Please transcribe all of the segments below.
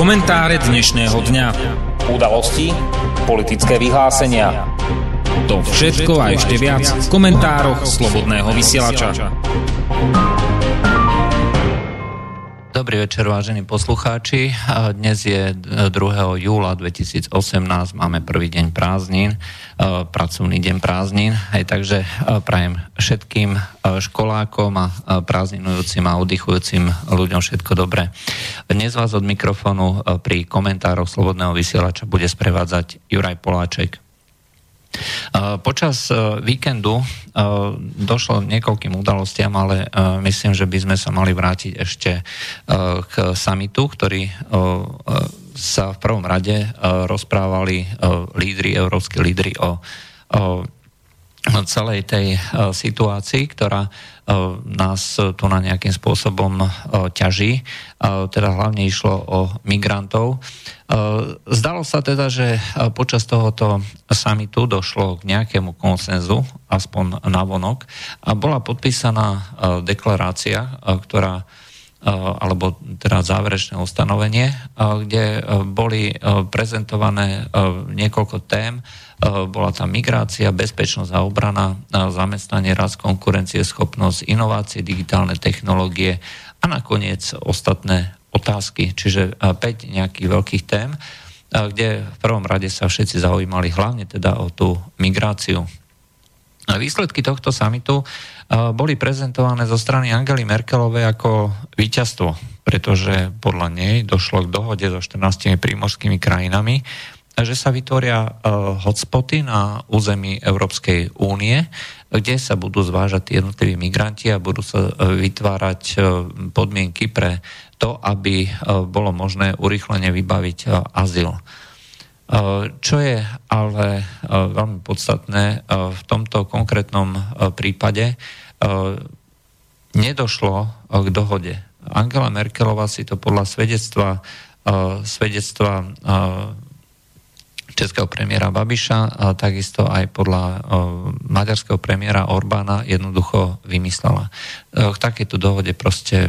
Komentáre dnešného dňa. Udalosti, politické vyhlásenia. To všetko a ešte viac v komentároch Slobodného vysielača. Dobrý večer, vážení poslucháči. Dnes je 2. júla 2018, máme prvý deň prázdnin, pracovný deň prázdnin, aj takže prajem všetkým školákom a prázdninujúcim a oddychujúcim ľuďom všetko dobré. Dnes vás od mikrofónu pri komentároch Slobodného vysielača bude sprevádzať Juraj Poláček. Počas víkendu došlo niekoľkým udalostiam, ale myslím, že by sme sa mali vrátiť ešte k samitu, ktorý sa v prvom rade rozprávali lídry, európsky lídry o, o celej tej situácii, ktorá nás tu na nejakým spôsobom ťaží. Teda hlavne išlo o migrantov. Zdalo sa teda, že počas tohoto samitu došlo k nejakému konsenzu, aspoň na vonok, a bola podpísaná deklarácia, ktorá alebo teda záverečné ustanovenie, kde boli prezentované niekoľko tém, bola tam migrácia, bezpečnosť a obrana, zamestnanie, rast, konkurencieschopnosť, inovácie, digitálne technológie a nakoniec ostatné otázky, čiže 5 eh, nejakých veľkých tém, kde v prvom rade sa všetci zaujímali hlavne teda o tú migráciu. Výsledky tohto samitu boli prezentované zo strany Angely Merkelovej ako víťazstvo, pretože podľa nej došlo k dohode so 14 prímorskými krajinami, že sa vytvoria uh, hotspoty na území Európskej únie, kde sa budú zvážať jednotliví migranti a budú sa uh, vytvárať podmienky pre to, aby bolo možné urychlene vybaviť azyl. Uh, čo je ale uh, veľmi podstatné, uh, v tomto konkrétnom prípade nedošlo k dohode. Angela Merkelová si to podľa svedectva, svedectva českého premiéra Babiša a takisto aj podľa maďarského premiéra Orbána jednoducho vymyslela. K takéto dohode proste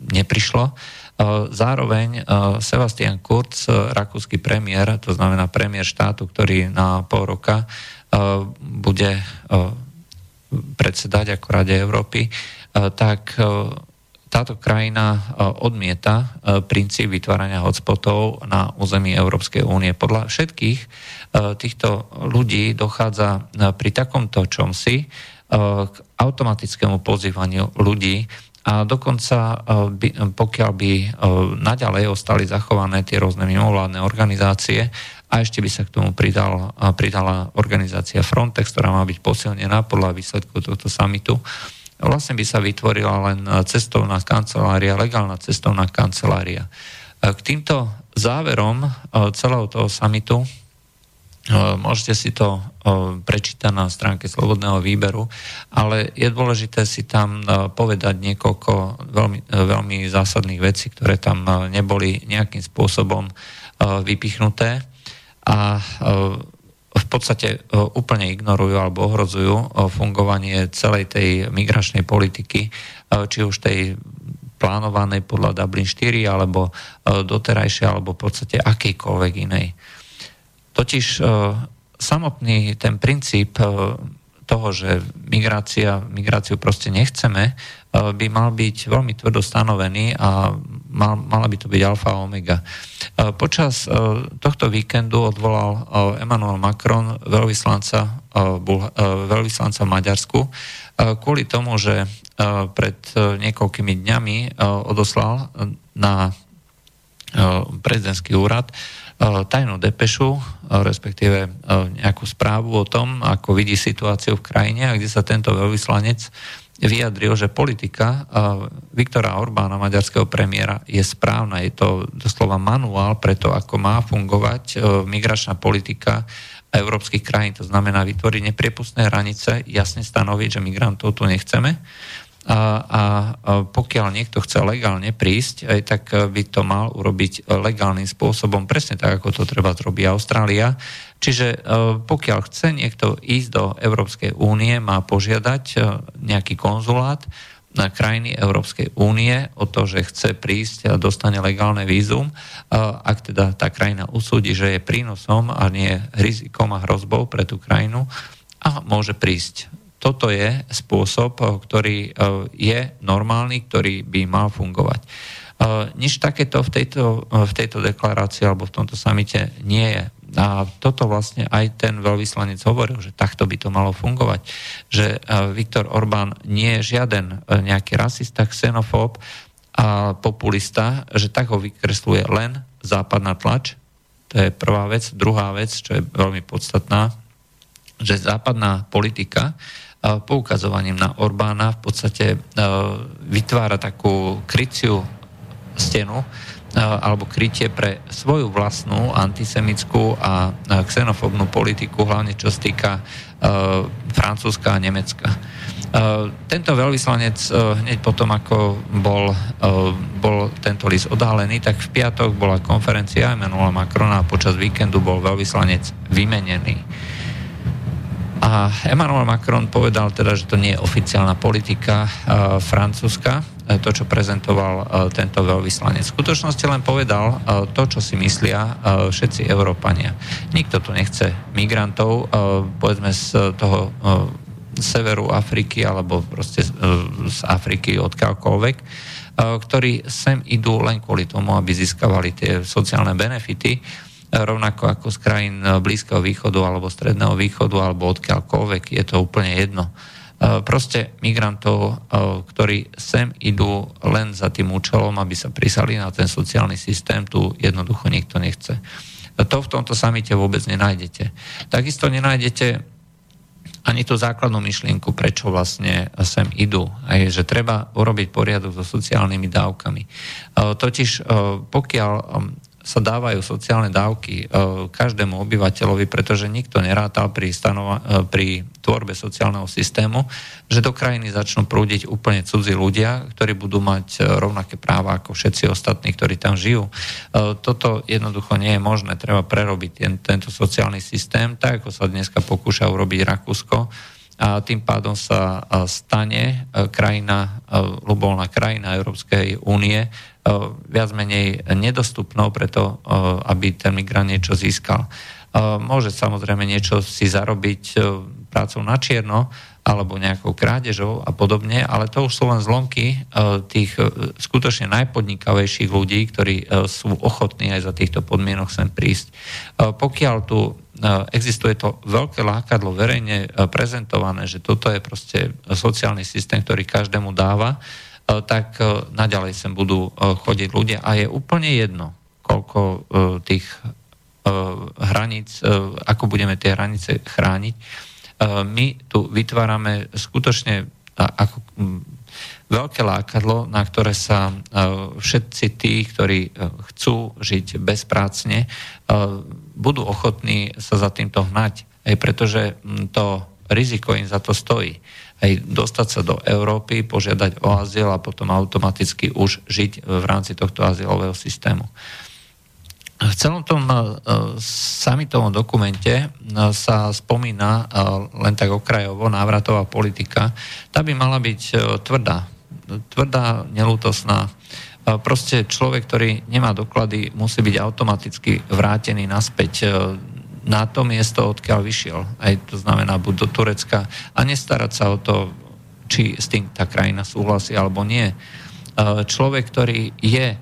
neprišlo. O, zároveň o, Sebastian Kurz, rakúsky premiér, to znamená premiér štátu, ktorý na pol roka bude predsedať ako Rade Európy, tak táto krajina e, odmieta e, princíp vytvárania hotspotov na území Európskej únie. Podľa všetkých e, týchto ľudí dochádza pri takomto čomsi k automatickému pozývaniu ľudí a dokonca pokiaľ by naďalej ostali zachované tie rôzne mimovládne organizácie a ešte by sa k tomu pridal, pridala organizácia Frontex, ktorá má byť posilnená podľa výsledkov tohto samitu, vlastne by sa vytvorila len e, cestovná kancelária, legálna cestovná kancelária. E, k týmto záverom e, celého toho samitu môžete si to prečítať na stránke Slobodného výberu, ale je dôležité si tam povedať niekoľko veľmi, veľmi zásadných vecí, ktoré tam neboli nejakým spôsobom vypichnuté a v podstate e, úplne ignorujú alebo ohrozujú e, fungovanie celej tej migračnej politiky, e, či už tej plánovanej podľa Dublin 4 alebo doterajšej alebo v podstate akejkoľvek inej. Totiž samotný ten princíp toho, že migrácia, migráciu proste nechceme, by mal byť veľmi tvrdo stanovený a mal, mala by to byť alfa a omega. E, počas e, tohto víkendu odvolal e, Emmanuel Macron veľvyslanca, veľvyslanca v Maďarsku kvôli tomu, že pred niekoľkými dňami odoslal na prezidentský úrad tajnú depešu, respektíve nejakú správu o tom, ako vidí situáciu v krajine a kde sa tento veľvyslanec vyjadril, že politika Viktora Orbána, maďarského premiéra, je správna. Je to doslova manuál pre to, ako má fungovať e, migračná politika európskych krajín. To znamená vytvoriť nepriepustné hranice, jasne stanoviť, že migrantov tu nechceme. A, pokiaľ niekto chce legálne prísť, aj tak by to mal urobiť legálnym spôsobom, presne tak, ako to treba robí Austrália Čiže e, pokiaľ chce niekto ísť do Európskej únie, má požiadať e, nejaký konzulát na krajiny Európskej únie o to, že chce prísť a dostane legálne vízum, ak teda tá krajina usúdi, že je prínosom a nie rizikom a hrozbou pre tú krajinu a môže prísť. Toto je spôsob, ktorý je normálny, ktorý by mal fungovať. Nič takéto v tejto, v tejto deklarácii alebo v tomto samite nie je. A toto vlastne aj ten veľvyslanec hovoril, že takto by to malo fungovať. Že Viktor Orbán nie je žiaden nejaký rasista, xenofób a populista, že tak ho vykresluje len západná tlač. To je prvá vec. Druhá vec, čo je veľmi podstatná, že západná politika e, poukazovaním na Orbána v podstate vytvára takú kryciu stenu, alebo krytie pre svoju vlastnú antisemickú a xenofóbnu politiku, hlavne čo sa týka Francúzska a Nemecka. Tento veľvyslanec hneď potom, ako bol, bol tento list odhalený, tak v piatok bola konferencia Emmanuela Macrona a počas víkendu bol veľvyslanec vymenený. A Emmanuel Macron povedal teda, že to nie je oficiálna politika uh, Francúzska, E, to, čo prezentoval e, tento veľvyslanec. V skutočnosti len povedal e, to, čo si myslia všetci Európania. Nikto tu nechce migrantov, povedzme z toho severu Afriky alebo proste z Afriky odkiaľkoľvek, ktorí sem idú len kvôli tomu, aby získavali tie sociálne benefity, rovnako ako z krajín Blízkeho východu alebo Stredného východu alebo odkiaľkoľvek, je to úplne jedno. E, proste migrantov, e, ktorí sem idú len za tým účelom, aby sa prisali na ten sociálny systém, tu jednoducho nikto nechce. To v tomto samite vôbec nenájdete. Takisto nenájdete ani tú základnú myšlienku, prečo vlastne sem idú. Aj, že treba urobiť poriadok so sociálnymi dávkami. E, totiž pokiaľ sa dávajú sociálne dávky e, každému obyvateľovi, pretože nikto nerátal pri, stanova, e, pri tvorbe sociálneho systému, že do krajiny začnú prúdiť úplne cudzí ľudia, ktorí budú mať e, rovnaké práva ako všetci ostatní, ktorí tam žijú. Toto jednoducho nie je možné. Treba prerobiť ten, tento sociálny systém, tak ako sa dneska pokúša urobiť Rakúsko, a tým pádom sa stane krajina, ľubovolná krajina Európskej únie viac menej nedostupnou preto, e, aby ten migrant niečo získal. E, môže samozrejme niečo si zarobiť prácou na čierno alebo nejakou krádežou a podobne, ale to už sú len zlomky tých skutočne najpodnikavejších ľudí, ktorí sú ochotní aj za týchto podmienok sem prísť. Pokiaľ tu existuje to veľké lákadlo verejne prezentované, že toto je proste sociálny systém, ktorý každému dáva, E, tak e, naďalej sem budú e, chodiť ľudia. A je úplne jedno, koľko tých hraníc, ako budeme tie hranice chrániť. My tu vytvárame skutočne ako veľké lákadlo, na ktoré sa všetci tí, ktorí chcú žiť bezprácne, budú ochotní sa za týmto hnať, aj pretože to riziko im za to stojí aj dostať sa do Európy, požiadať o azyl a potom automaticky už žiť v rámci tohto azylového systému. V celom tom uh, samitovom dokumente uh, sa spomína uh, len tak okrajovo návratová politika. Tá by mala byť tvrdá, tvrdá, nelútosná. Proste človek, ktorý nemá doklady, musí byť automaticky vrátený naspäť na to miesto, odkiaľ vyšiel. Aj to znamená buď do Turecka a nestarať sa o to, či s tým tá krajina súhlasí alebo nie. E, človek, ktorý je, e,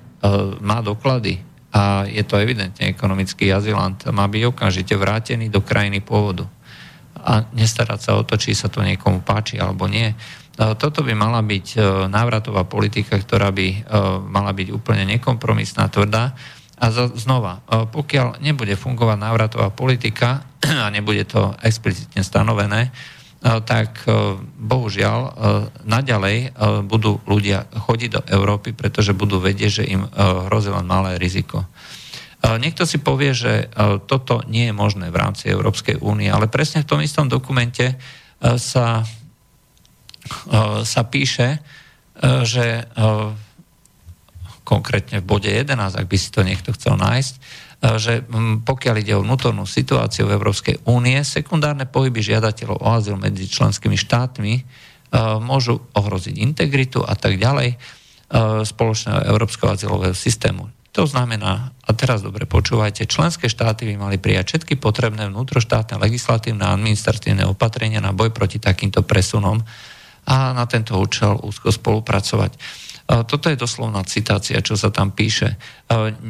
má doklady a je to evidentne ekonomický azylant, má byť okamžite vrátený do krajiny pôvodu a nestarať sa o to, či sa to niekomu páči alebo nie. E, toto by mala byť návratová politika, ktorá by mala byť úplne nekompromisná, tvrdá a znova, e, pokiaľ nebude fungovať návratová politika a nebude to explicitne stanovené, e, tak e, bohužiaľ naďalej budú ľudia chodiť do Európy, pretože budú vedieť, že im hrozí len malé riziko. Niekto si povie, že toto nie je možné v rámci Európskej únie, ale presne v tom istom dokumente sa, sa píše, že konkrétne v bode 11, ak by si to niekto chcel nájsť, e, že pokiaľ ide o vnútornú situáciu v Európskej únie, sekundárne pohyby žiadateľov o azyl medzi členskými štátmi môžu ohroziť integritu a tak ďalej spoločného európskeho azylového systému. To znamená, a teraz dobre počúvajte, členské štáty by mali prijať všetky potrebné vnútroštátne legislatívne a administratívne opatrenia na boj proti takýmto presunom a na tento účel úzko spolupracovať. Toto je doslovná citácia, čo sa tam píše.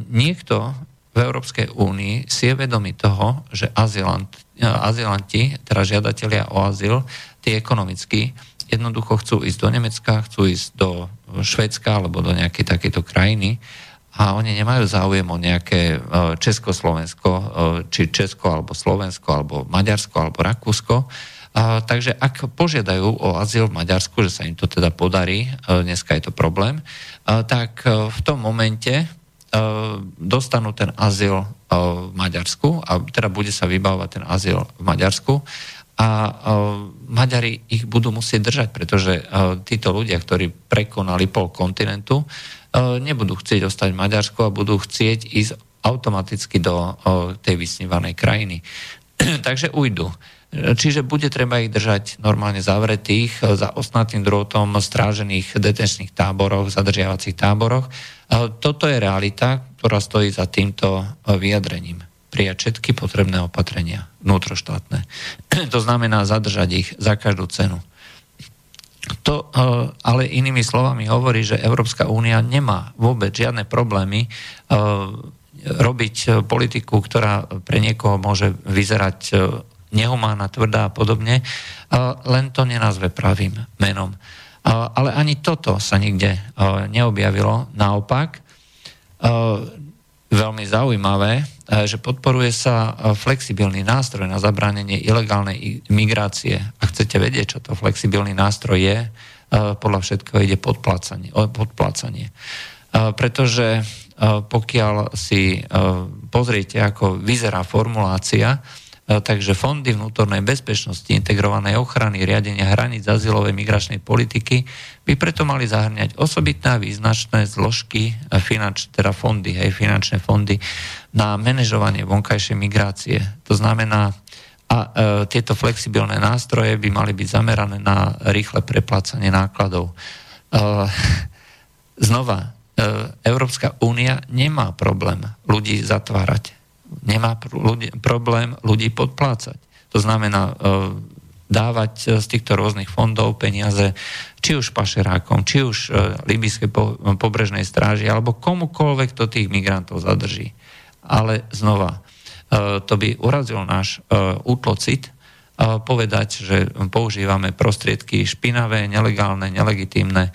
Niekto v Európskej únii si je vedomý toho, že azylant, azylanti, teda žiadatelia o azyl, tí ekonomicky, jednoducho chcú ísť do Nemecka, chcú ísť do Švedska alebo do nejakej takejto krajiny a oni nemajú záujem o nejaké e, Československo, e, či Česko alebo Slovensko, alebo Maďarsko, alebo Rakúsko. A, takže ak požiadajú o azyl v Maďarsku, že sa im to teda podarí, a, e, dneska je to problém, a, tak a, v tom momente a, dostanú ten azyl a, v Maďarsku a teda bude sa vybavovať ten azyl v Maďarsku a Maďari ich budú musieť držať, pretože títo ľudia, ktorí prekonali pol kontinentu, E, nebudú chcieť ostať v Maďarsku a budú chcieť ísť automaticky do e, tej vysnívanej krajiny. Takže ujdu. Čiže bude treba ich držať normálne zavretých e, za osnatým drôtom strážených detenčných táboroch, zadržiavacích táboroch. Toto je realita, ktorá stojí za týmto vyjadrením. Prijať všetky potrebné opatrenia vnútroštátne. To znamená zadržať ich za každú cenu. To ale inými slovami hovorí, že Európska únia nemá vôbec žiadne problémy robiť politiku, ktorá pre niekoho môže vyzerať nehumánna, tvrdá a podobne, len to nenazve pravým menom. Ale ani toto sa nikde neobjavilo. Naopak, veľmi zaujímavé, že podporuje sa flexibilný nástroj na zabránenie ilegálnej migrácie. Ak chcete vedieť, čo to flexibilný nástroj je, podľa všetkého ide podplácanie. podplácanie. Pretože pokiaľ si pozriete, ako vyzerá formulácia, takže fondy vnútornej bezpečnosti, integrovanej ochrany, riadenia hraníc azylovej migračnej politiky by preto mali zahrňať osobitné význačné zložky, e, finanč, teda fondy, hej, finančné fondy na manažovanie vonkajšej migrácie. To znamená, a e, tieto flexibilné nástroje by mali byť zamerané na rýchle preplácanie nákladov. E, znova, e, Európska únia nemá problém ľudí zatvárať nemá ľudí, problém ľudí podplácať. To znamená e, dávať z týchto rôznych fondov peniaze či už pašerákom, či už e, libyskej po, pobrežnej stráži, alebo komukoľvek to tých migrantov zadrží. Ale znova, e, to by urazil náš e, útlocit, e, povedať, že používame prostriedky špinavé, nelegálne, nelegitímne, e,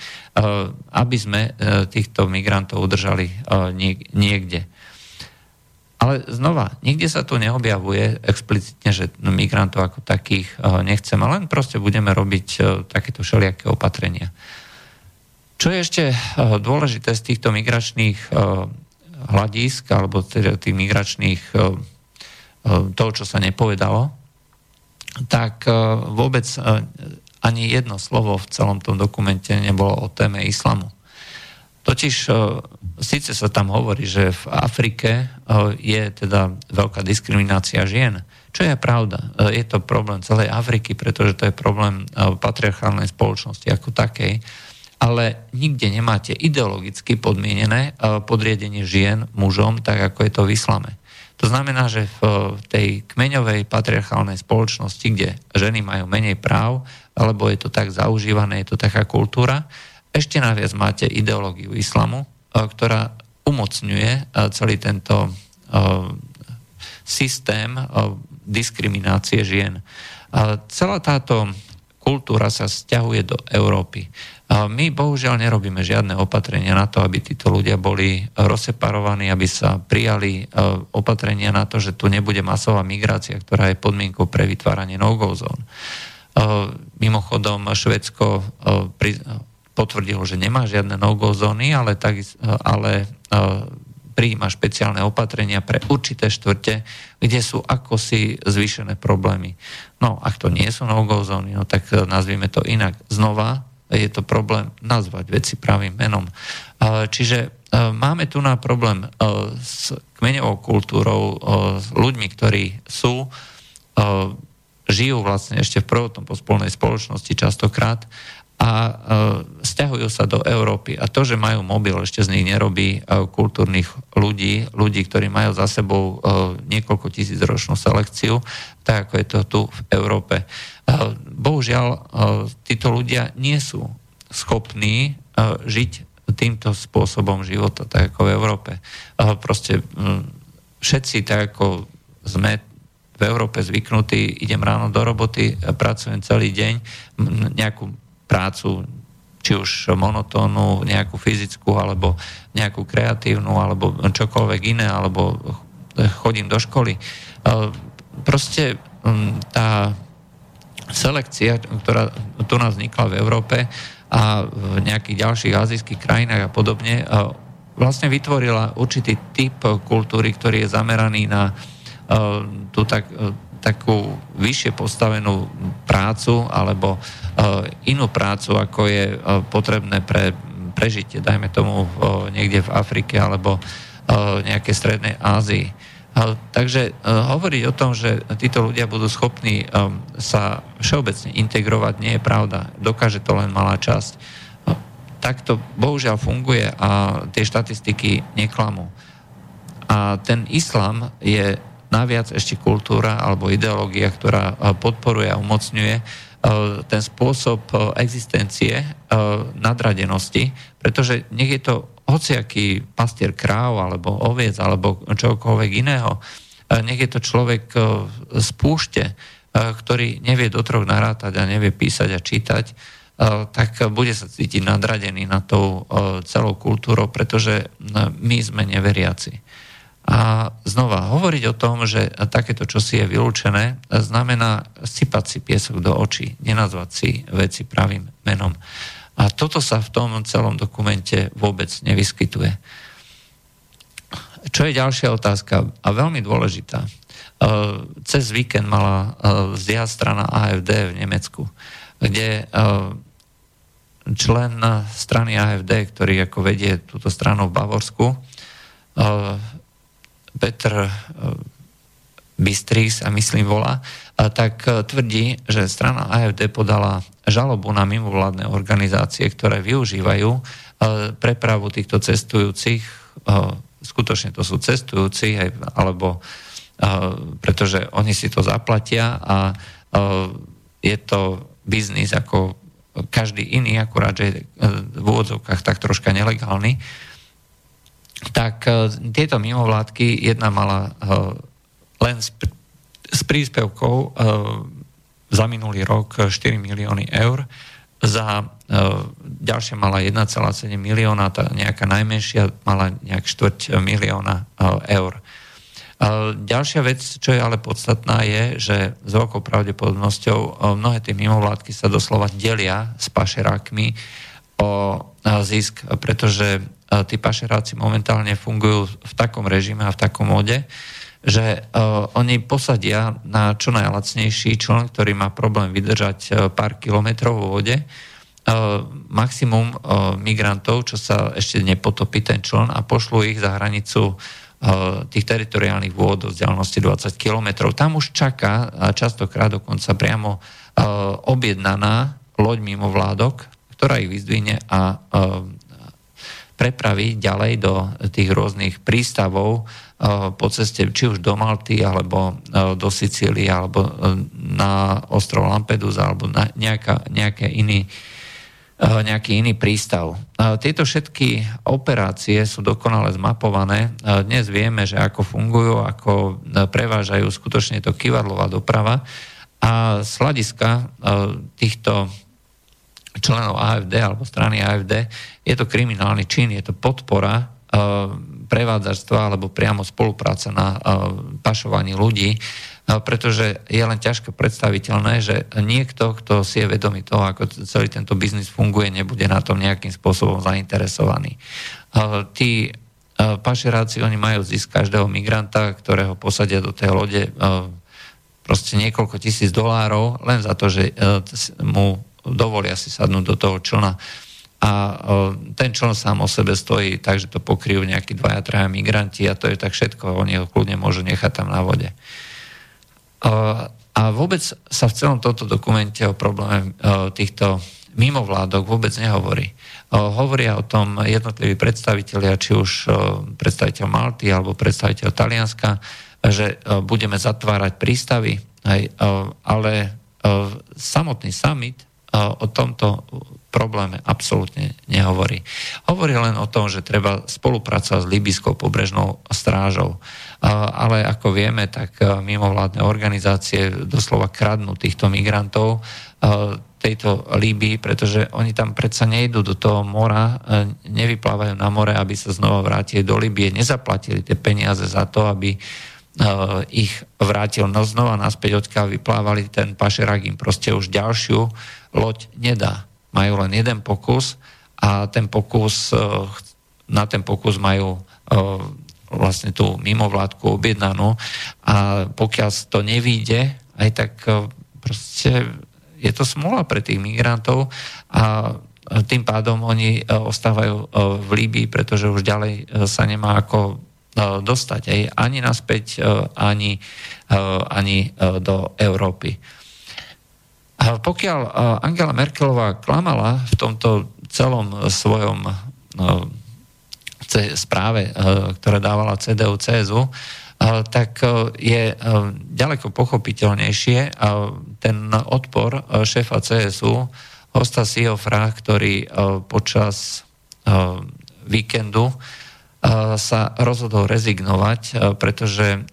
aby sme e, týchto migrantov udržali niekde. Ale znova, nikde sa tu neobjavuje explicitne, že migrantov ako takých eh, nechceme, len proste budeme robiť eh, takéto všelijaké opatrenia. Čo je ešte eh, dôležité z týchto migračných hľadisk, alebo teda tých migračných toho, čo sa nepovedalo, tak vôbec ani jedno slovo v celom tom dokumente nebolo o téme islamu. Totiž e, síce sa tam hovorí, že v Afrike e, je teda veľká diskriminácia žien, čo je pravda. E, je to problém celej Afriky, pretože to je problém patriarchálnej spoločnosti ako takej, ale nikde nemáte ideologicky podmienené podriedenie žien mužom, tak ako je to v islame. To znamená, že v tej kmeňovej patriarchálnej spoločnosti, kde ženy majú menej práv, alebo je to tak zaužívané, je to taká kultúra, ešte naviac máte ideológiu islamu, e, ktorá umocňuje e, celý tento e, systém diskriminácie žien. Celá táto kultúra sa stiahuje do Európy. My bohužiaľ nerobíme žiadne opatrenia na to, aby títo ľudia boli rozseparovaní, aby sa prijali opatrenia na to, že tu nebude masová migrácia, ktorá je podmienkou pre vytváranie no-go zón. Mimochodom, Švedsko potvrdilo, že nemá žiadne no-go zóny, ale, tak, ale prijíma špeciálne opatrenia pre určité štvrte, kde sú ako si zvýšené problémy. No, ak to nie sú no-go zóny, no tak e, nazvime to inak. Znova je to problém nazvať veci pravým menom. Čiže e, máme tu na problém e, s kmeňovou kultúrou, s ľuďmi, ktorí sú žijú vlastne ešte v prvotnom pospolnej spoločnosti častokrát a e, stiahujú sa do Európy. A to, že majú mobil, ešte z nich nerobí e, kultúrnych ľudí, ľudí, ktorí majú za sebou e, niekoľko tisíc ročnú selekciu, tak ako je to tu v Európe. E, bohužiaľ, títo ľudia nie sú schopní žiť týmto spôsobom života, tak ako v Európe. Proste e, všetci, tak ako sme v Európe zvyknutí, idem ráno do roboty, pracujem celý deň, nejakú prácu, či už monotónu, nejakú fyzickú, alebo nejakú kreatívnu, alebo čokoľvek iné, alebo chodím do školy. Proste tá selekcia, ktorá tu nás vznikla v Európe a v nejakých ďalších azijských krajinách a podobne, vlastne vytvorila určitý typ kultúry, ktorý je zameraný na tú tak, takú vyššie postavenú prácu alebo inú prácu, ako je potrebné pre prežitie, dajme tomu niekde v Afrike alebo nejaké strednej Ázii. Takže hovoriť o tom, že títo ľudia budú schopní sa všeobecne integrovať, nie je pravda. Dokáže to len malá časť. Takto bohužiaľ funguje a tie štatistiky neklamú. A ten islám je naviac ešte kultúra alebo ideológia, ktorá e, podporuje a umocňuje e, ten spôsob e, existencie nadradenosti, pretože nech je to hociaký pastier kráv alebo oviec alebo čokoľvek iného, nech je to človek z púšte, ktorý nevie do troch narátať a nevie písať a čítať, tak bude sa cítiť nadradený na tou celou kultúrou, pretože my sme neveriaci. A znova, hovoriť o tom, že takéto čosi je vylúčené, znamená sypať si piesok do očí, nenazvať si veci pravým menom. A toto sa v tom celom dokumente vôbec nevyskytuje. Čo je ďalšia otázka a veľmi dôležitá. E, cez víkend mala e, zjazd strana AFD v Nemecku, kde e, člen strany AFD, ktorý ako vedie túto stranu v Bavorsku, Petr e, Bystris, a myslím volá, tak e, tvrdí, že strana AFD podala žalobu na mimovládne organizácie, ktoré využívajú e, prepravu týchto cestujúcich, skutočne to sú cestujúci, alebo pretože oni si to zaplatia a je to biznis ako každý iný, akurát, že v úvodzovkách tak troška nelegálny, tak e, tieto mimovládky, jedna mala e, len s, príspevkou e, za minulý rok 4 milióny eur, za ďalšia mala 1,7 milióna, tá nejaká najmenšia mala nejak štvrť milióna eur. Ďalšia vec, čo je ale podstatná, je, že s veľkou pravdepodobnosťou mnohé tie mimovládky sa doslova delia s pašerákmi o zisk, pretože tí pašeráci momentálne fungujú v takom režime a v takom mode, že uh, oni posadia na čo najlacnejší člen, ktorý má problém vydržať uh, pár kilometrov vo vode, uh, maximum uh, migrantov, čo sa ešte nepotopí ten člen a pošlú ich za hranicu tých teritoriálnych vôd do vzdialenosti 20 kilometrov. Tam už čaká častokrát dokonca priamo objednaná loď mimo vládok, ktorá ich vyzdvihne a prepraviť ďalej do tých rôznych prístavov eh, po ceste či už do Malty, alebo eh, do Sicílie, alebo eh, na ostrov Lampedusa, alebo na nejaká, nejaké iný, nejaký iný prístav. Tieto všetky operácie sú dokonale zmapované. Dnes vieme, že ako fungujú, ako prevážajú skutočne to kivadlová doprava a z hľadiska týchto členov AFD alebo strany AFD, je to kriminálny čin, je to podpora uh, prevádzačstva alebo priamo spolupráca na uh, pašovaní ľudí, uh, pretože je len ťažko predstaviteľné, že niekto, kto si je vedomý toho, ako celý tento biznis funguje, nebude na tom nejakým spôsobom zainteresovaný. Tí pašeráci, oni majú zisk každého migranta, ktorého posadia do tej lode proste niekoľko tisíc dolárov, len za to, že mu dovolia si sadnúť do toho člna. A ten čln sám o sebe stojí tak, že to pokryjú nejakí dvaja, traja migranti a to je tak všetko. Oni ho kľudne môžu nechať tam na vode. A vôbec sa v celom tomto dokumente o probléme týchto mimovládok vôbec nehovorí. Hovoria o tom jednotliví predstavitelia, či už predstaviteľ Malty alebo predstaviteľ Talianska, že budeme zatvárať prístavy, ale samotný summit o tomto probléme absolútne nehovorí. Hovorí len o tom, že treba spolupracovať s Libyskou pobrežnou strážou. Ale ako vieme, tak mimovládne organizácie doslova kradnú týchto migrantov tejto Líbii, pretože oni tam predsa nejdú do toho mora, nevyplávajú na more, aby sa znova vrátili do Líbie, nezaplatili tie peniaze za to, aby ich vrátil no znova naspäť, odkiaľ vyplávali, ten pašerák im proste už ďalšiu loď nedá. Majú len jeden pokus a ten pokus, e, na ten pokus majú e, vlastne tú mimovládku objednanú. A pokiaľ to nevíde, aj tak proste je to smola pre tých migrantov a tým pádom oni ostávajú v Líbii, pretože už ďalej sa nemá ako dostať aj ani naspäť, ani, ani do Európy. A pokiaľ Angela Merkelová klamala v tomto celom svojom správe, ktoré dávala CDU, CSU, tak je ďaleko pochopiteľnejšie ten odpor šéfa CSU, Hosta Siofra, ktorý počas víkendu sa rozhodol rezignovať, pretože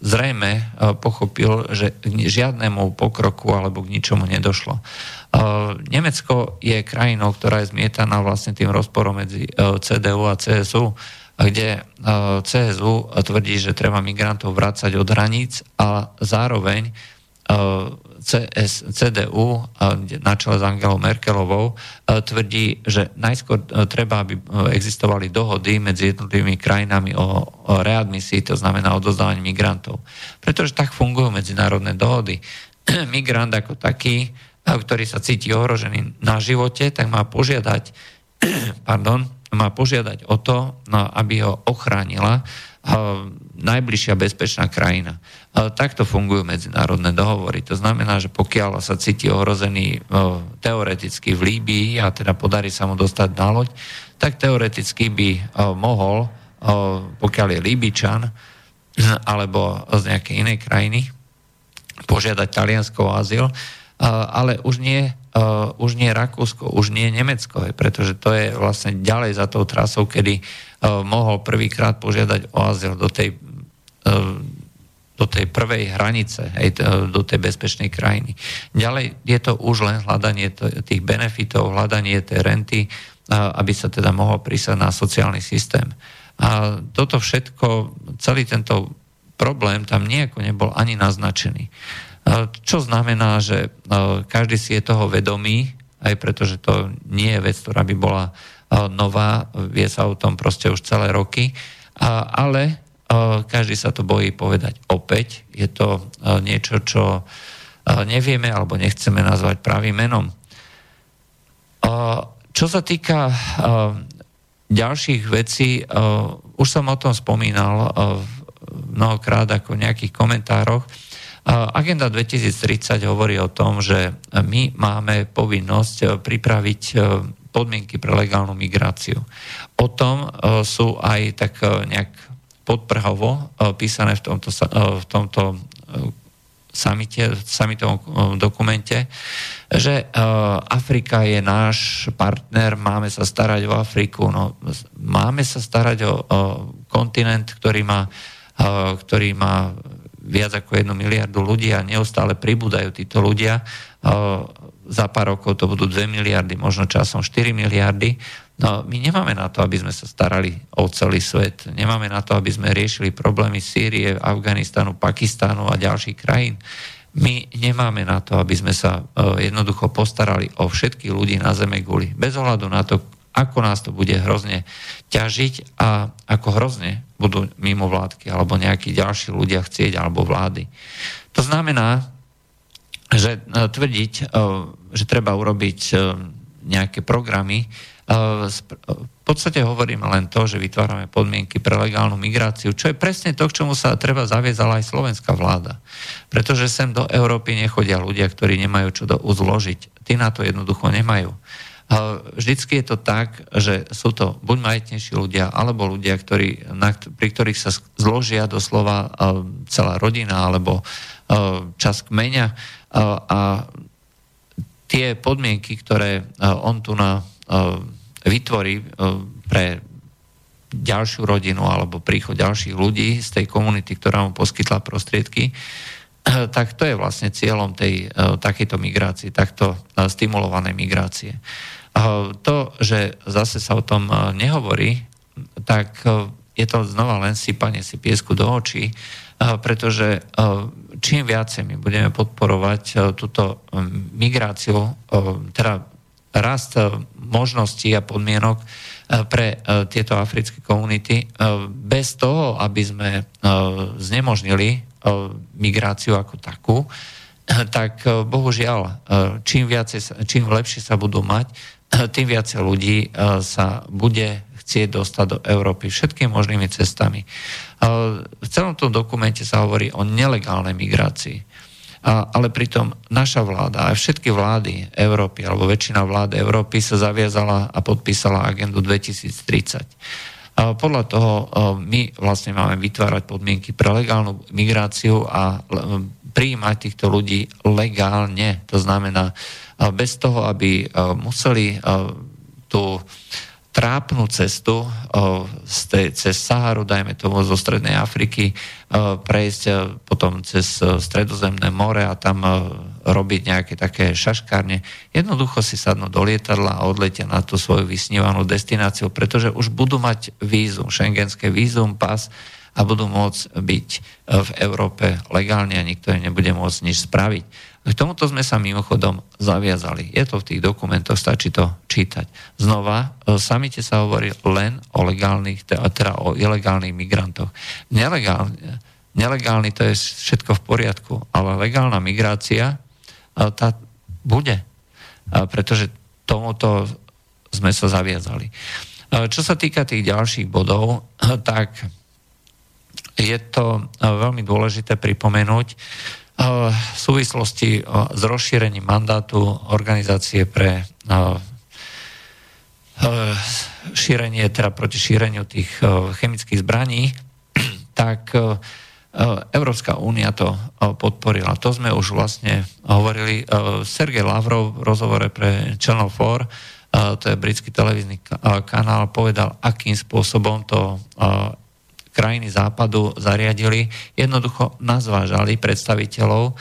zrejme pochopil, že k žiadnemu pokroku alebo k ničomu nedošlo. Nemecko je krajinou, ktorá je zmietaná vlastne tým rozporom medzi CDU a CSU, kde CSU tvrdí, že treba migrantov vrácať od hraníc a zároveň CS, CDU na čele s Angelou Merkelovou tvrdí, že najskôr treba, aby existovali dohody medzi jednotlivými krajinami o, o readmisii, to znamená o migrantov. Pretože tak fungujú medzinárodné dohody. Migrant ako taký, ktorý sa cíti ohrožený na živote, tak má požiadať, pardon, má požiadať o to, no, aby ho ochránila najbližšia bezpečná krajina. Takto fungujú medzinárodné dohovory. To znamená, že pokiaľ sa cíti ohrozený teoreticky v Líbii a teda podarí sa mu dostať na loď, tak teoreticky by mohol, pokiaľ je Líbičan alebo z nejakej inej krajiny, požiadať Taliansko o azyl, ale už nie, už nie Rakúsko, už nie Nemecko, pretože to je vlastne ďalej za tou trasou, kedy mohol prvýkrát požiadať o azyl do tej do tej prvej hranice, hej, do tej bezpečnej krajiny. Ďalej je to už len hľadanie tých benefitov, hľadanie tej renty, aby sa teda mohol prísať na sociálny systém. A toto všetko, celý tento problém tam nejako nebol ani naznačený. Čo znamená, že každý si je toho vedomý, aj pretože to nie je vec, ktorá by bola nová, vie sa o tom proste už celé roky, ale každý sa to bojí povedať opäť. Je to niečo, čo nevieme alebo nechceme nazvať pravým menom. Čo sa týka ďalších vecí, už som o tom spomínal mnohokrát ako v nejakých komentároch. Agenda 2030 hovorí o tom, že my máme povinnosť pripraviť podmienky pre legálnu migráciu. O tom sú aj tak nejak podprhovo e, písané v tomto, e, v tomto e, samite, samitovom dokumente, že Afrika je náš partner, máme sa starať o Afriku. No, máme sa starať o, o kontinent, ktorý má, ktorý má viac ako jednu miliardu ľudí a neustále pribúdajú títo ľudia. Za pár rokov to budú 2 miliardy, možno časom 4 miliardy. No, my nemáme na to, aby sme sa starali o celý svet. Nemáme na to, aby sme riešili problémy Sýrie, Afganistanu, Pakistánu a ďalších krajín. My nemáme na to, aby sme sa uh, jednoducho postarali o všetkých ľudí na Zeme guli. Bez ohľadu na to, ako nás to bude hrozne ťažiť a ako hrozne budú mimo vládky alebo nejakí ďalší ľudia chcieť alebo vlády. To znamená, že uh, tvrdiť, uh, že treba urobiť nejaké programy, v podstate hovoríme len to, že vytvárame podmienky pre legálnu migráciu, čo je presne to, k čomu sa treba zaviezala aj slovenská vláda. Pretože sem do Európy nechodia ľudia, ktorí nemajú čo do uzložiť. Tí na to jednoducho nemajú. Vždycky je to tak, že sú to buď majetnejší ľudia, alebo ľudia, ktorí, na, pri ktorých sa zložia doslova celá rodina alebo čas kmeňa a tie podmienky, ktoré on tu na vytvorí pre ďalšiu rodinu alebo príchod ďalších ľudí z tej komunity, ktorá mu poskytla prostriedky, tak to je vlastne cieľom tej takejto migrácie, takto stimulovanej migrácie. To, že zase sa o tom nehovorí, tak je to znova len sypanie si piesku do očí, pretože čím viacej my budeme podporovať túto migráciu, teda rast možností a podmienok pre tieto africké komunity, bez toho, aby sme znemožnili migráciu ako takú, tak bohužiaľ, čím, viacej, čím lepšie sa budú mať, tým viacej ľudí sa bude chcieť dostať do Európy všetkými možnými cestami. V celom tom dokumente sa hovorí o nelegálnej migrácii. A, ale pritom naša vláda, aj všetky vlády Európy, alebo väčšina vlád Európy sa zaviazala a podpísala agendu 2030. A podľa toho my vlastne máme vytvárať podmienky pre legálnu migráciu a prijímať týchto ľudí legálne. To znamená, bez toho, aby museli tú trápnu cestu z tej, cez Saharu, dajme tomu zo Strednej Afriky, prejsť potom cez Stredozemné more a tam robiť nejaké také šaškárne. Jednoducho si sadnú do lietadla a odletia na tú svoju vysnívanú destináciu, pretože už budú mať vízum, šengenské vízum, pas a budú môcť byť v Európe legálne a nikto im nebude môcť nič spraviť. K tomuto sme sa mimochodom zaviazali. Je to v tých dokumentoch, stačí to čítať. Znova, v samite sa hovorí len o legálnych, teda o ilegálnych migrantoch. Nelegálne, nelegálny to je všetko v poriadku, ale legálna migrácia tá bude. Pretože tomuto sme sa zaviazali. Čo sa týka tých ďalších bodov, tak je to veľmi dôležité pripomenúť, v súvislosti s rozšírením mandátu organizácie pre šírenie, teda proti šíreniu tých chemických zbraní, tak Európska únia to podporila. To sme už vlastne hovorili. Sergej Lavrov v rozhovore pre Channel 4, to je britský televízny kanál, povedal, akým spôsobom to krajiny západu zariadili, jednoducho nazvážali predstaviteľov eh,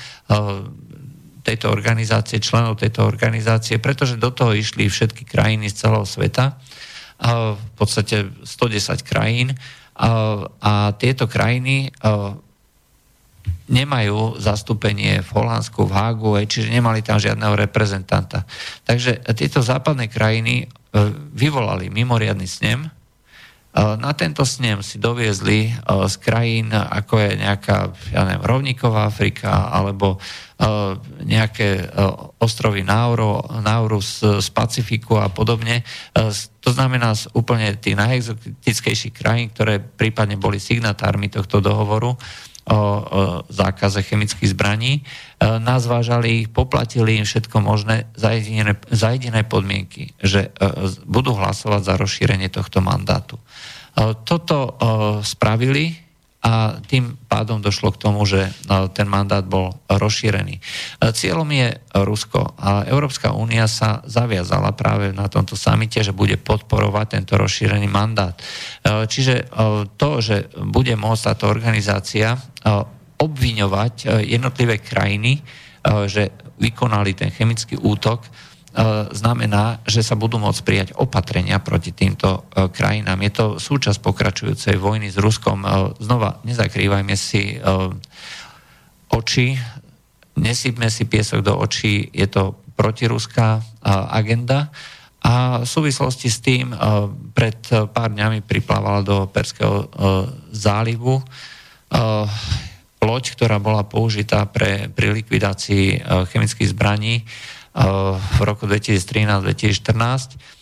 tejto organizácie, členov tejto organizácie, pretože do toho išli všetky krajiny z celého sveta, eh, v podstate 110 krajín, eh, a tieto krajiny nemajú zastúpenie v Holandsku, v Hágu, čiže nemali tam žiadneho reprezentanta. Takže tieto západné krajiny vyvolali mimoriadný snem, na tento snem si doviezli z krajín, ako je nejaká, ja neviem, rovníková Afrika, alebo nejaké ostrovy Nauru, Nauru z, z Pacifiku a podobne. To znamená z úplne tých najexotickejších krajín, ktoré prípadne boli signatármi tohto dohovoru o zákaze chemických zbraní, nás vážali ich, poplatili im všetko možné za jediné, za jediné podmienky, že budú hlasovať za rozšírenie tohto mandátu. Toto spravili a tým pádom došlo k tomu, že ten mandát bol rozšírený. Cieľom je Rusko a Európska únia sa zaviazala práve na tomto samite, že bude podporovať tento rozšírený mandát. Čiže to, že bude môcť táto organizácia obviňovať jednotlivé krajiny, že vykonali ten chemický útok, E, znamená, že sa budú môcť prijať opatrenia proti týmto e, krajinám. Je to súčasť pokračujúcej vojny s Ruskom. E, znova, nezakrývajme si oči, nesypme si piesok do očí, je to protiruská agenda. A v súvislosti s tým pred pár dňami priplávala do Perského zálivu loď, ktorá bola použitá pre, pri likvidácii chemických zbraní v roku 2013-2014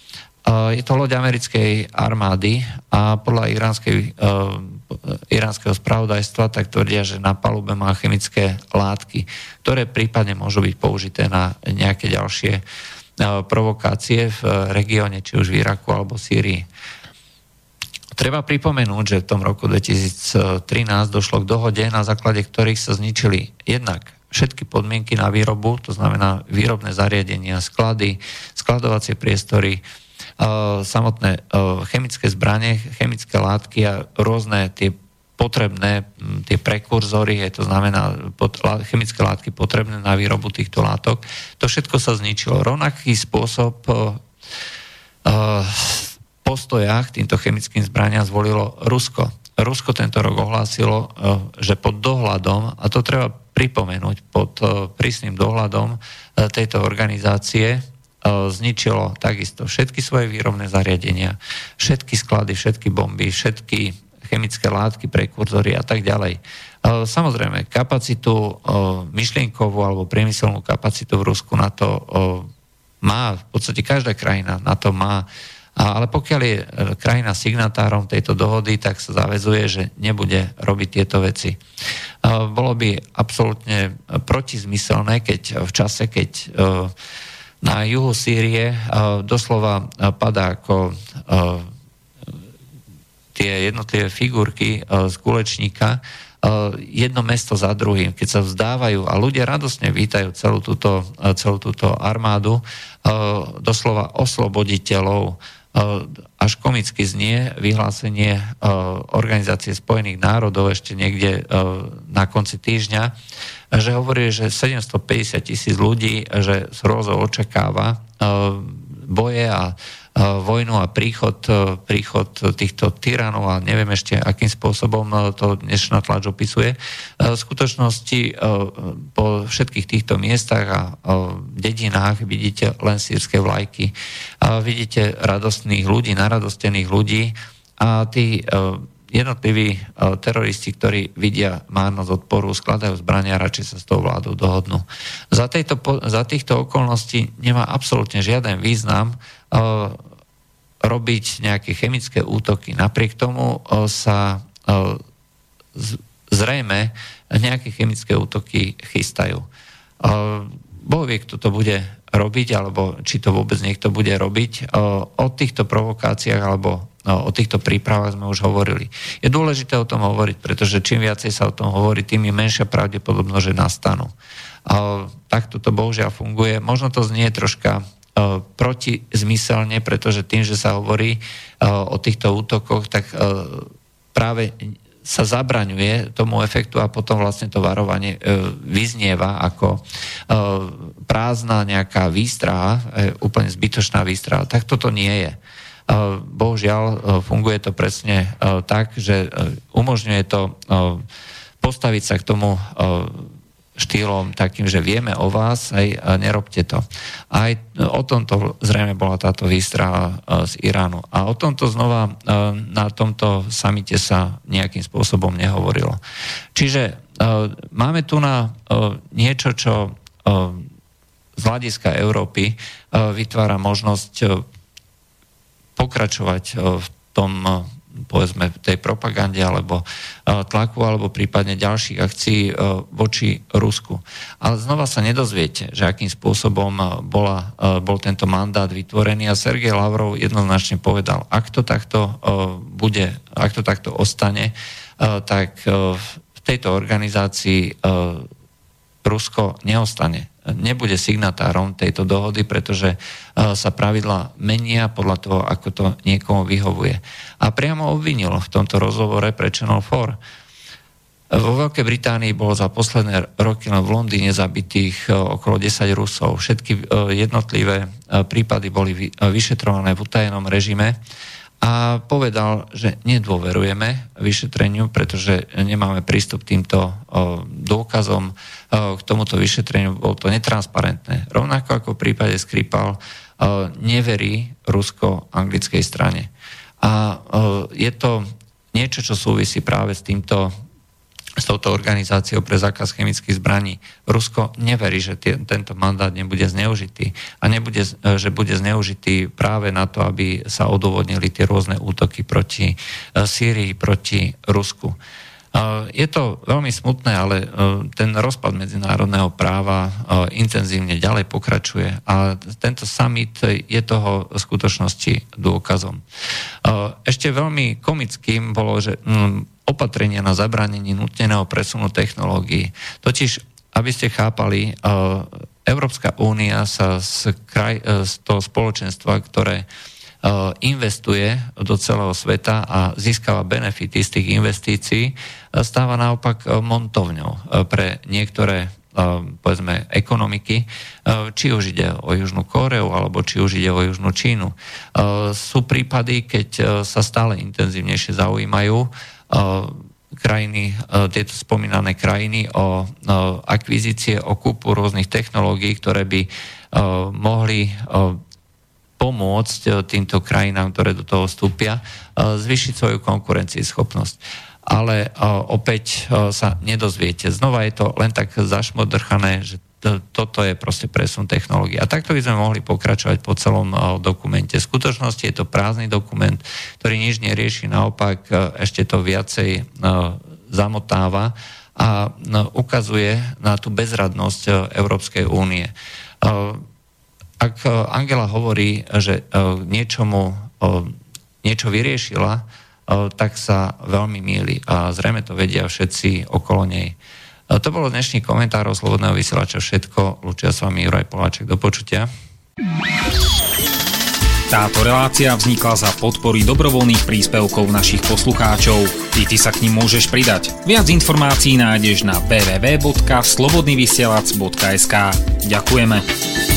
Je to loď americkej armády a podľa iránskej, iránskeho spravodajstva tak tvrdia, že na palube má chemické látky, ktoré prípadne môžu byť použité na nejaké ďalšie provokácie v regióne, či už v Iraku alebo Sýrii. Treba pripomenúť, že v tom roku 2013 došlo k dohode, na základe ktorých sa zničili jednak všetky podmienky na výrobu, to znamená výrobné zariadenia, sklady, skladovacie priestory, e, samotné e, chemické zbranie, chemické látky a rôzne tie potrebné, tie prekurzory, to znamená chemické látky potrebné na výrobu týchto látok. To všetko sa zničilo. Rovnaký spôsob uh, postoja k týmto chemickým zbraniam zvolilo Rusko. Rusko tento rok ohlásilo, e, že pod dohľadom, a to treba pripomenúť, pod e, prísnym dohľadom e, tejto organizácie zničilo takisto všetky svoje výrobné zariadenia, všetky sklady, všetky bomby, všetky chemické látky, prekurzory a tak ďalej. Samozrejme, kapacitu myšlienkovú alebo priemyselnú kapacitu v Rusku na to má, v podstate každá krajina na to má ale pokiaľ je e, krajina signatárom tejto dohody, tak sa zavezuje, že nebude robiť tieto veci. Bolo by absolútne protizmyselné, keď v čase, keď e, na juhu Sýrie e, doslova padá ako tie jednotlivé figurky z kulečníka, jedno mesto za druhým, keď sa vzdávajú a ľudia radosne vítajú celú túto, celú túto armádu, doslova osloboditeľov, až komicky znie vyhlásenie Organizácie spojených národov ešte niekde na konci týždňa, že hovorí, že 750 tisíc ľudí, že z hrôzou očakáva boje a vojnu a príchod, príchod týchto tyranov a neviem ešte, akým spôsobom to dnešná tlač opisuje. V skutočnosti po všetkých týchto miestach a dedinách vidíte len sírske vlajky. Vidíte radostných ľudí, naradostených ľudí a tí jednotliví teroristi, ktorí vidia márnosť odporu, skladajú zbrania a radšej sa s tou vládou dohodnú. Za, tejto, za týchto okolností nemá absolútne žiaden význam robiť nejaké chemické útoky. Napriek tomu sa zrejme nejaké chemické útoky chystajú. Boh vie, kto to bude robiť, alebo či to vôbec niekto bude robiť. O týchto provokáciách alebo o týchto prípravách sme už hovorili. Je dôležité o tom hovoriť, pretože čím viacej sa o tom hovorí, tým je menšia pravdepodobnosť, že nastanú. Takto to bohužiaľ funguje. Možno to znie troška protizmyselne, pretože tým, že sa hovorí o týchto útokoch, tak práve sa zabraňuje tomu efektu a potom vlastne to varovanie vyznieva ako prázdna nejaká výstraha, úplne zbytočná výstraha. Tak toto nie je. Bohužiaľ, funguje to presne tak, že umožňuje to postaviť sa k tomu štýlom takým, že vieme o vás, aj nerobte to. Aj o tomto zrejme bola táto výstraha z Iránu. A o tomto znova na tomto samite sa nejakým spôsobom nehovorilo. Čiže máme tu na niečo, čo z hľadiska Európy vytvára možnosť pokračovať v tom povedzme tej propagande alebo e, tlaku alebo prípadne ďalších akcií e, voči Rusku. Ale znova sa nedozviete, že akým spôsobom e, bola, bol tento mandát vytvorený a Sergej Lavrov jednoznačne povedal, ak to takto bude, ak to takto ostane, tak v tejto organizácii Rusko neostane nebude signatárom tejto dohody, pretože e, sa pravidla menia podľa toho, ako to niekomu vyhovuje. A priamo obvinil v tomto rozhovore pre Channel 4. Vo Veľkej Británii bolo za posledné roky len v Londýne zabitých e, okolo 10 Rusov. Všetky e, jednotlivé prípady boli vyšetrované v utajenom režime a povedal, že nedôverujeme vyšetreniu, pretože nemáme prístup týmto dôkazom k tomuto vyšetreniu, bolo to netransparentné. Rovnako ako v prípade Skripal neverí rusko-anglickej strane. A je to niečo, čo súvisí práve s týmto s touto organizáciou pre zákaz chemických zbraní. Rusko neverí, že tie, tento mandát nebude zneužitý a nebude, že bude zneužitý práve na to, aby sa odôvodnili tie rôzne útoky proti Sýrii, proti Rusku. Je to veľmi smutné, ale ten rozpad medzinárodného práva intenzívne ďalej pokračuje a tento summit je toho v skutočnosti dôkazom. Ešte veľmi komickým bolo, že opatrenia na zabránenie nutneného presunu technológií. Totiž, aby ste chápali, Európska únia sa z, kraj, z toho spoločenstva, ktoré investuje do celého sveta a získava benefity z tých investícií, stáva naopak montovňou pre niektoré povedzme ekonomiky, či už ide o Južnú Kóreu alebo či už ide o Južnú Čínu. Sú prípady, keď sa stále intenzívnejšie zaujímajú krajiny, tieto spomínané krajiny o akvizície, o kúpu rôznych technológií, ktoré by mohli pomôcť týmto krajinám, ktoré do toho vstúpia, zvyšiť svoju konkurencieschopnosť ale opäť sa nedozviete. Znova je to len tak zašmodrchané, že toto je proste presun technológií. A takto by sme mohli pokračovať po celom dokumente. V skutočnosti je to prázdny dokument, ktorý nič nerieši, naopak ešte to viacej zamotáva a ukazuje na tú bezradnosť Európskej únie. Ak Angela hovorí, že niečomu niečo vyriešila, tak sa veľmi míli a zrejme to vedia všetci okolo nej. To bolo dnešný komentár o Slobodného vysielača všetko. Lučia s vami Juraj Poláček. Do počutia. Táto relácia vznikla za podpory dobrovoľných príspevkov našich poslucháčov. Ty, ty sa k ním môžeš pridať. Viac informácií nájdeš na www.slobodnyvysielac.sk Ďakujeme.